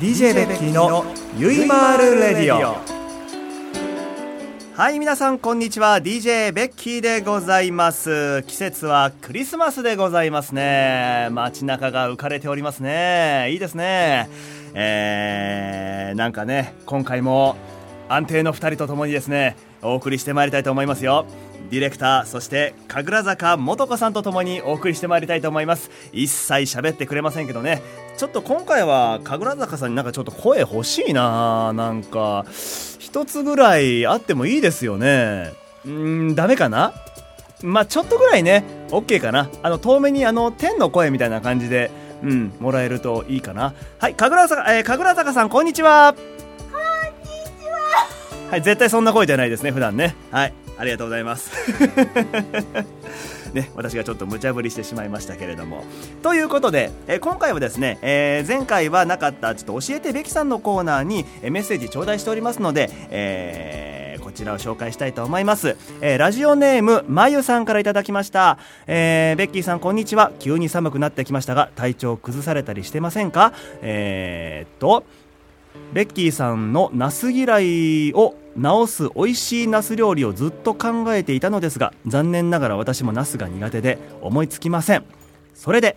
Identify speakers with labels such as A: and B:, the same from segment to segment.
A: DJ ベッキーのゆいまーるレディオ。はい皆さんこんにちは。DJ ベッキーでございます。季節はクリスマスでございますね。街中が浮かれておりますね。いいですね。えー、なんかね今回も安定の2人とともにですねお送りしてまいりたいと思いますよ。ディレクターそして神楽坂素子さんとともにお送りしてまいりたいと思います。一切喋ってくれませんけどね。ちょっと今回は神楽坂さんになんかちょっと声欲しいななんか一つぐらいあってもいいですよね。うんダメかな？まあちょっとぐらいね。OK かな？あの遠目にあの天の声みたいな感じでうんもらえるといいかな。はい神楽坂、えー、神楽坂さんこんにちは。はい、絶対そんな声じゃないですね、普段ね。はい、ありがとうございます。ね、私がちょっと無茶ぶりしてしまいましたけれども。ということで、え今回はですね、えー、前回はなかったちょっと教えてべきさんのコーナーに、えメッセージ頂戴しておりますので、えー、こちらを紹介したいと思います。えー、ラジオネーム、まゆさんからいただきました。えー、ベッキーさんこんにちは。急に寒くなってきましたが、体調崩されたりしてませんか？え、っと、ベッキーさんのナス嫌いを直す美味しいナス料理をずっと考えていたのですが残念ながら私もナスが苦手で思いつきません。それで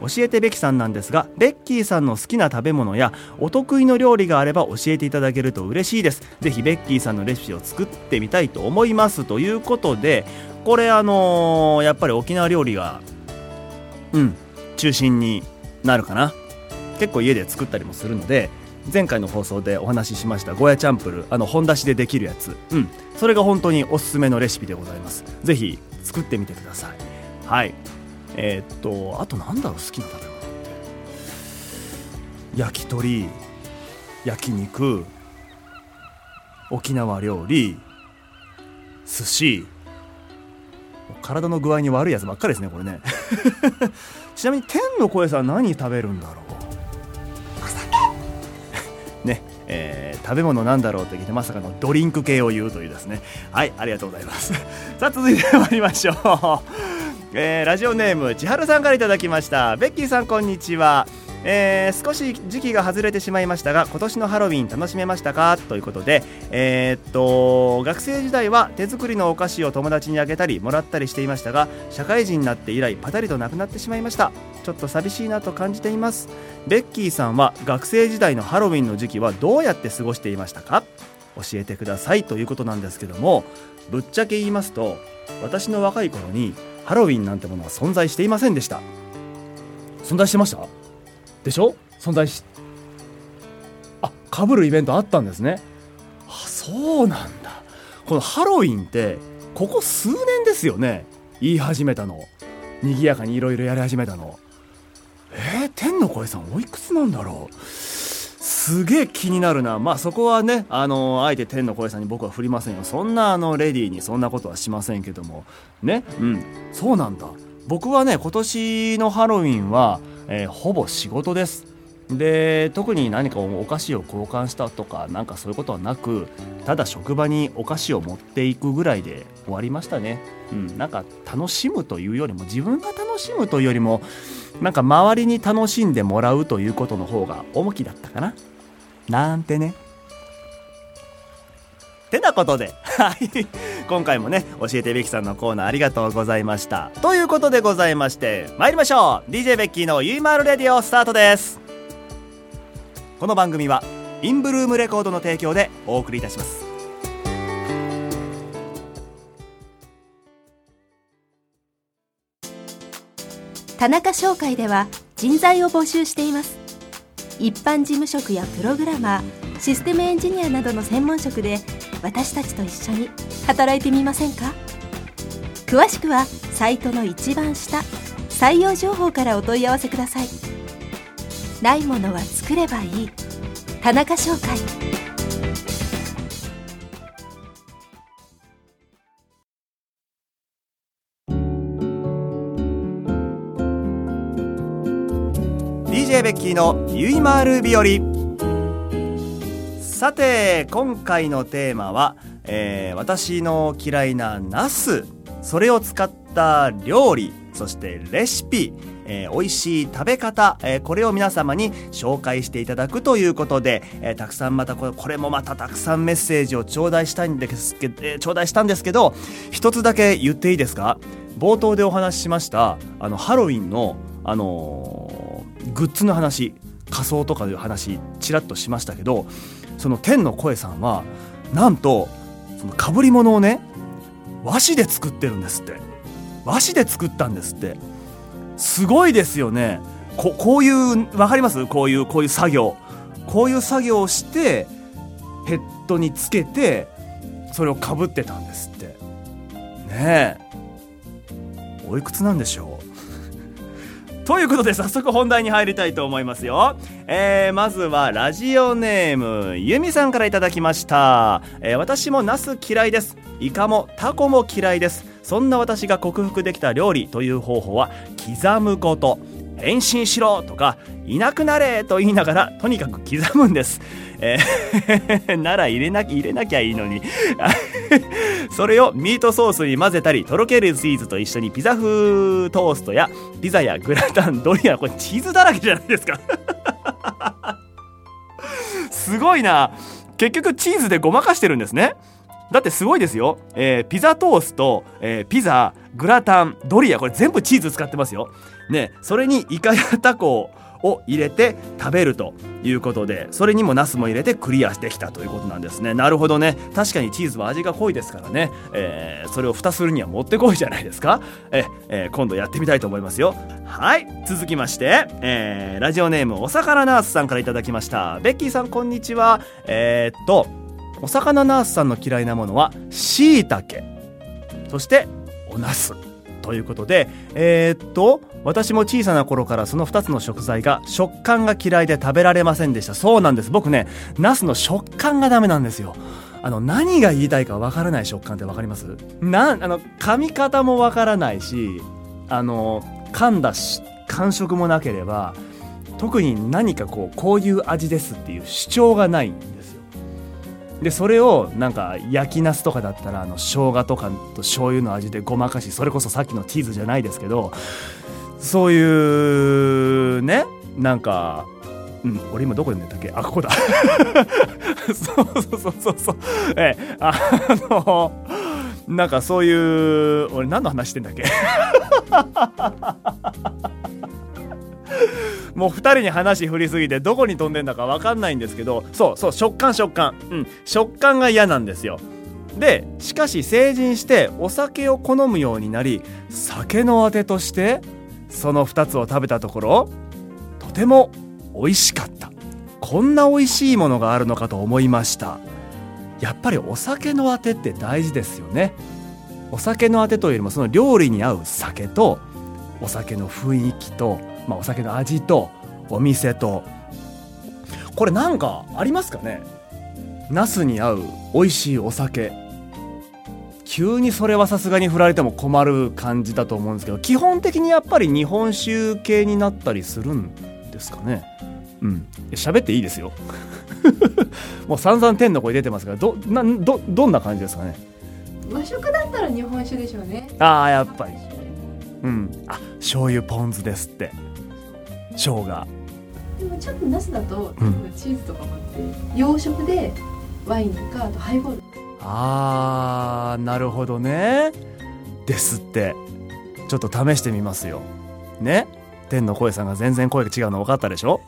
A: 教えてベキさんなんですがベッキーさんの好きな食べ物やお得意の料理があれば教えていただけると嬉しいです。ぜひベッキーさんのレシピを作ってみたいと思います。ということでこれあのー、やっぱり沖縄料理がうん中心になるかな。結構家で作ったりもするので前回の放送でお話ししましたゴーヤチャンプルあの本出しでできるやつ。うん。それが本当におすすめのレシピでございます。ぜひ作ってみてください。はい。えー、っとあとなんだろう好きな食べ物って。焼き鳥焼肉沖縄料理寿司。体の具合に悪いやつばっかりですねこれね。ちなみに天の声さん何食べるんだろう？えー、食べ物なんだろうと聞いてまさかのドリンク系を言うというですね。はいありがとうございます。さあ続いて参りましょう、えー、ラジオネーム千春さんから頂きました。ベッキーさんこんにちは。えー、少し時期が外れてしまいましたが今年のハロウィン楽しめましたか？ということで、えー、っと学生時代は手作りのお菓子を友達にあげたりもらったりしていましたが社会人になって以来パタリとなくなってしまいました。ちょっと寂しいなと感じています。ベッキーさんは学生時代のハロウィンの時期はどうやって過ごしていましたか？教えてくださいということなんですけどもぶっちゃけ言いますと私の若い頃にハロウィンなんてものは存在していませんでした。存在してました？でしょ？存在しあかぶるイベントあったんですね。あそうなんだ。このハロウィンってここ数年ですよね。言い始めたの。賑やかにいろいろやり始めたの。えー、天の声さんおいくつなんだろう。すげえ気になるな。まあそこはねあのあえて天の声さんに僕は振りませんよ。そんなあのレディーにそんなことはしませんけども。ね？うん。そうなんだ。僕はね今年のハロウィンは、えー、ほぼ仕事です。で特に何かお菓子を交換したとかなんかそういうことはなくただ職場にお菓子を持っていくぐらいで終わりましたね。うんなんか楽しむというよりも自分が楽しむというよりもなんか周りに楽しんでもらうということの方が重きだったかな。なんてね。てなことで、はい。今回もね、教えてベッキーさんのコーナーありがとうございました。ということでございまして、参りましょう !DJ ベッキーのゆいまるレディオスタートですこの番組は、インブルームレコードの提供でお送りいたします。
B: 田中商会では人材を募集しています一般事務職やプログラマーシステムエンジニアなどの専門職で私たちと一緒に働いてみませんか？詳しくはサイトの一番下採用情報からお問い合わせください。ないものは作ればいい。田中商会。
A: ベッキーのゆいまる日和。さて今回のテーマは、えー、私の嫌いなナスそれを使った料理そしてレシピ、えー、美味しい食べ方、えー、これを皆様に紹介していただくということで、えー、たくさんまたこれこれもまたたくさんメッセージを頂戴したいんですけど、えー、頂戴したんですけど一つだけ言っていいですか？冒頭でお話ししましたあのハロウィンの、あのー、グッズの話仮装とかいう話ちらっとしましたけどその天の声さんはなんとその被り物をね和紙で作ってるんですって。和紙で作ったんですって。すごいですよね。ここういう分かります？こういうこういう作業。こういう作業をしてヘッドにつけてそれをかぶってたんですって。ねえ。おいくつなんでしょう？ということで早速本題に入りたいと思いますよ、えー、まずはラジオネームゆみさんからいただきました、えー、私もナス嫌いです。イカもタコも嫌いです。そんな私が克服できた料理という方法は刻むこと。変身しろとかいなくなれと言いながらとにかく刻むんです。えー なら入れなき入れなきゃいいのに。それをミートソースに混ぜたりとろけるチーズと一緒にピザ風トーストやピザやグラタンドリアこれチーズだらけじゃないですか。すごいな。結局チーズでごまかしてるんですね。だってすごいですよ、えー、ピザトースト、えー、ピザグラタンドリアこれ全部チーズ使ってますよ。ねそれにイカやタコを入れて食べるということでそれにもナスも入れてクリアしてきたということなんですね。なるほどね。確かにチーズは味が濃いですからね、えー、それを蓋するにはもってこいじゃないですか。え、えー、今度やってみたいと思いますよ。はい続きまして、えー、ラジオネームお魚ナースさんから頂きました。ベッキーさんこんにちは。えー、っとお魚ナースさんの嫌いなものはしいたけそしておナスということでえー、っと私も小さな頃からその2つの食材が食感が嫌いで食べられませんでした。そうなんです。僕ねナスの食感がダメなんですよ。あの何が言いたいかわからない食感ってわかります？なあの噛み方もわからないしあの噛んだし感触もなければ特に何かこうこういう味ですっていう主張がないんですよ。でそれをなんか焼きナスとかだったらあの生姜とかと醤油の味でごまかしそれこそさっきのチーズじゃないですけどそういうねなんかうん、俺今どこで寝たっけ？あここだ。そうそうそうそうそう。えあのなんかそういう俺何の話してんだっけ？もう2人に話振りすぎてどこに飛んでんだか分かんないんですけどそうそう食感食感。うん。食感が嫌なんですよ。でしかし成人してお酒を好むようになり酒のあてとしてその2つを食べたところとても美味しかった。こんな美味しいものがあるのかと思いました。やっぱりお酒のあてって大事ですよね。お酒のあてというよりもその料理に合う酒とお酒の雰囲気と、まあ、お酒の味とお店と。これなんかありますかね？ナスに合う美味しいお酒。急にそれはさすがに振られても困る感じだと思うんですけど基本的にやっぱり日本酒系になったりするんですかね？うん。喋っていいですよ。もう散々天の声出てますからどなどどんな感じですかね？
C: 和食だったら日本酒でしょうね。
A: ああやっぱり。うん。あ醤油ポン酢ですって生姜。
C: でもちょっとナスだと、うん、チーズとかもあって洋食でワインとかあとハイボール。
A: あーなるほどね。ですって。ちょっと試してみますよ。ね？天の声さんが全然声が違うの分かったでしょ？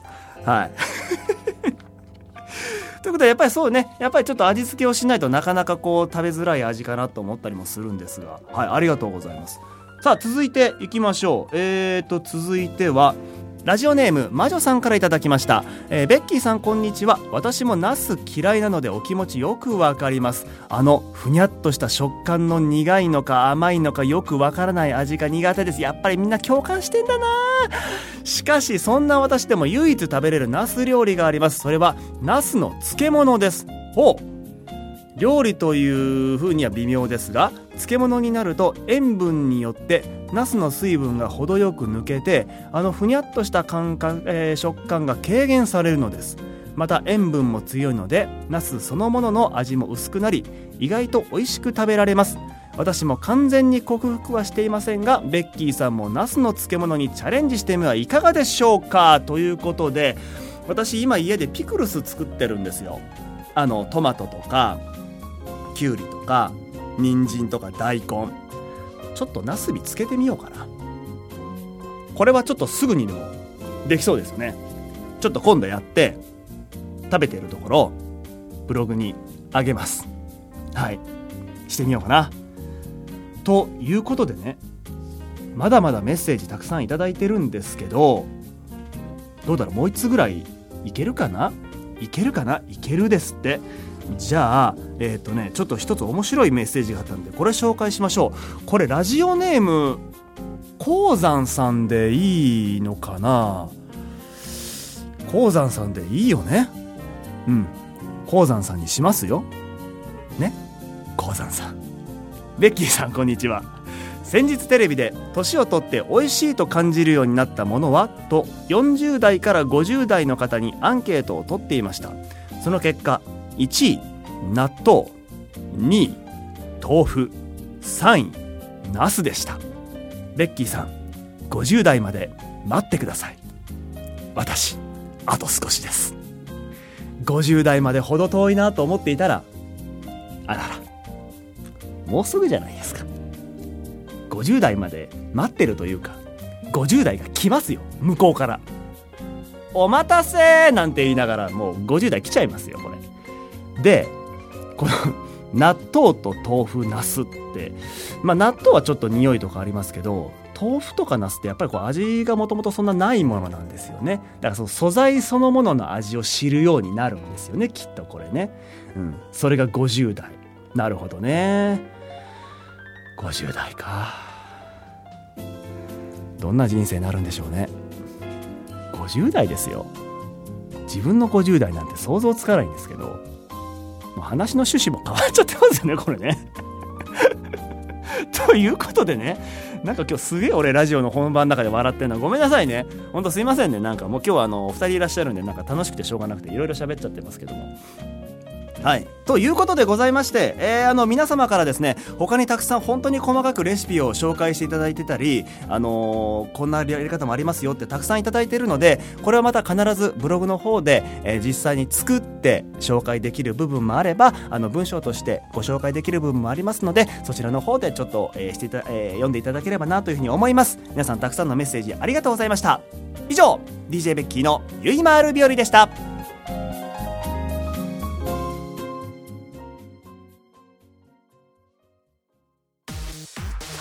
A: はい。ということでやっぱりそうね。やっぱりちょっと味付けをしないとなかなかこう食べづらい味かなと思ったりもするんですが。はいありがとうございます。さあ続いていきましょう。えーと続いてはラジオネーム魔女さんからいただきました、えー、ベッキーさんこんにちは。私もナス嫌いなのでお気持ちよくわかります。あのふにゃっとした食感の苦いのか甘いのかよくわからない味が苦手です。やっぱりみんな共感してんだな。しかしそんな私でも唯一食べれるナス料理があります。それはナスの漬物です。ほう。料理というふうには微妙ですが漬物になると塩分によってナスの水分が程よく抜けてあのふにゃっとした感覚、えー、食感が軽減されるのです。また塩分も強いのでナスそのものの味も薄くなり意外と美味しく食べられます。私も完全に克服はしていませんがベッキーさんもナスの漬物にチャレンジしてみはいかがでしょうか？ということで私今家でピクルス作ってるんですよ。あのトマトとかきゅうりとか。人参とか大根。ちょっとナスビつけてみようかな。これはちょっとすぐにでもできそうですよね。ちょっと今度やって食べてるところブログにあげます。はい。してみようかな。ということでねまだまだメッセージたくさんいただいてるんですけどどうだろう？もう1つぐらいいけるかな？いけるかな？いけるですって。じゃあえっ、ー、とねちょっと一つ面白いメッセージがあったんでこれ紹介しましょう。これラジオネーム鉱山さんでいいのかな？鉱山さんでいいよね？うん。鉱山さんにしますよ。ね？鉱山さん。ベッキーさんこんにちは。先日テレビで年を取って美味しいと感じるようになったものは？と40代から50代の方にアンケートを取っていました。その結果1位納豆。2位豆腐。3位ナスでした。ベッキーさん50代まで待ってください。私あと少しです。50代まで程遠いなと思っていたらあららもうすぐじゃないですか。50代まで待ってるというか50代が来ますよ向こうから。お待たせなんて言いながらもう50代来ちゃいますよこれ。でこの 納豆と豆腐ナスってまあ納豆はちょっと匂いとかありますけど豆腐とかナスってやっぱりこう味がもともとそんなないものなんですよね。だからその素材そのものの味を知るようになるんですよねきっとこれね、うん、それが50代なるほどね。50代か。どんな人生になるんでしょうね。50代ですよ。自分の50代なんて想像つかないんですけど。もう話の趣旨も変わっちゃってますよねこれね。ということでねなんか今日すげえ俺ラジオの本番の中で笑ってんの。ごめんなさいね。ほんとすいませんね。なんかもう今日はあのお二人いらっしゃるんでなんか楽しくてしょうがなくていろいろ喋っちゃってますけども。はい、ということでございまして、えー、あの皆様からですね他にたくさん本当に細かくレシピを紹介していただいてたり、あのー、こんなやり方もありますよってたくさんいただいているのでこれはまた必ずブログの方で、えー、実際に作って紹介できる部分もあればあの文章としてご紹介できる部分もありますのでそちらの方でちょっと、えーしていたえー、読んでいただければなというふうに思います。皆さんたくさんのメッセージありがとうございました。以上 DJ ベッキーのゆいまーる日和でした。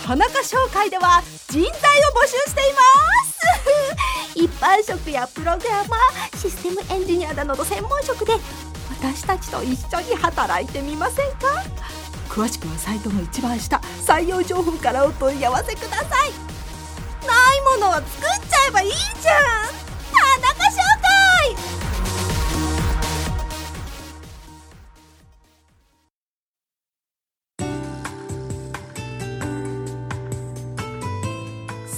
B: 田中商会では人材を募集しています。一般職やプログラマーシステムエンジニアなどの専門職で私たちと一緒に働いてみませんか？詳しくはサイトの一番下採用情報からお問い合わせください。ないものは作っちゃえばいいじゃん。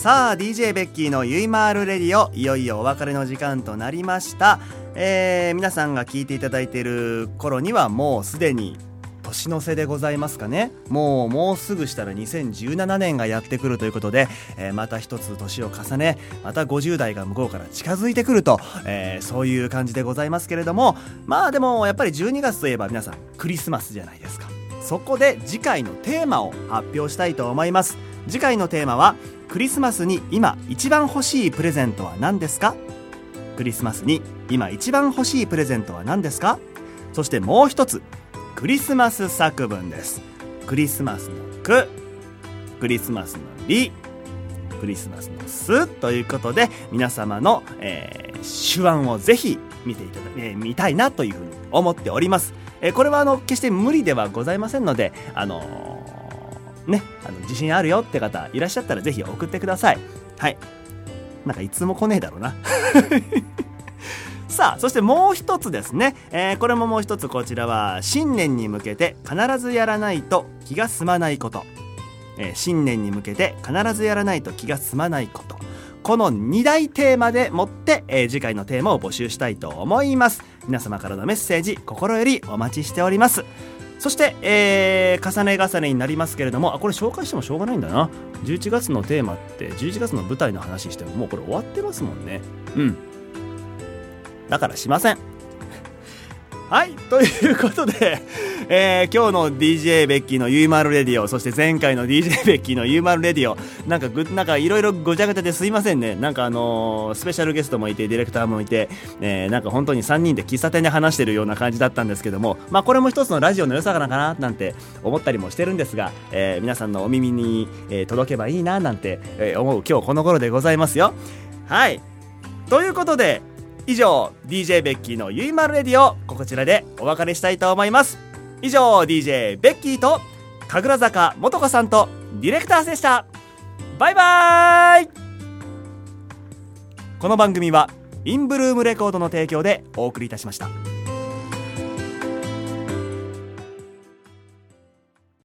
A: さあ DJ ベッキーのゆいまーるレディオいよいよお別れの時間となりました。えー、皆さんが聞いていただいている頃にはもうすでに年の瀬でございますかね。もうもうすぐしたら2017年がやってくるということで、えー、また一つ年を重ねまた50代が向こうから近づいてくると、えー、そういう感じでございますけれども。まあでもやっぱり12月といえば皆さんクリスマスじゃないですか。そこで次回のテーマを発表したいと思います。次回のテーマはクリスマスに今一番欲しいプレゼントは何ですか？クリスマスに今一番欲しいプレゼントは何ですか？そしてもう一つクリスマス作文です。クリスマスの「く」クリスマスの「り」クリスマスの「す」ということで皆様の、えー、手腕をぜひ見ていただ、えー、見たいなというふうに思っております、えー、これはあの決して無理ではございませんのであのーね、あの自信あるよって方いらっしゃったらぜひ送ってください。はい。なんかいつも来ねえだろうな。さあ、そしてもう一つですね。えー、これももう一つこちらは、新年に向けて必ずやらないと気が済まないこと。えー、新年に向けて必ずやらないと気が済まないこと。この2大テーマでもって、えー、次回のテーマを募集したいと思います。皆様からのメッセージ、心よりお待ちしております。そして、えー重ね重ねになりますけれどもあこれ紹介してもしょうがないんだな。11月のテーマって11月の舞台の話してももうこれ終わってますもんね。うん。だからしません。はいということで、えー今日の DJ ベッキーのゆいまるレディオそして前回の DJ ベッキーのゆいまるレディオなんかぐなんかいろいろごちゃごちゃですいませんね。なんかあのースペシャルゲストもいてディレクターもいて、えーなんか本当に3人で喫茶店で話してるような感じだったんですけどもまあこれも一つのラジオの良さかなかななんて思ったりもしてるんですが、えー皆さんのお耳に、えー届けばいいななんて、え思う今日この頃でございますよ。はいということで以上 DJ ベッキーのゆいまるレディオこちらでお別れしたいと思います。以上 DJ ベッキーと神楽坂元子さんとディレクターでした。バイバーイ。この番組はインブルームレコードの提供でお送りいたしました。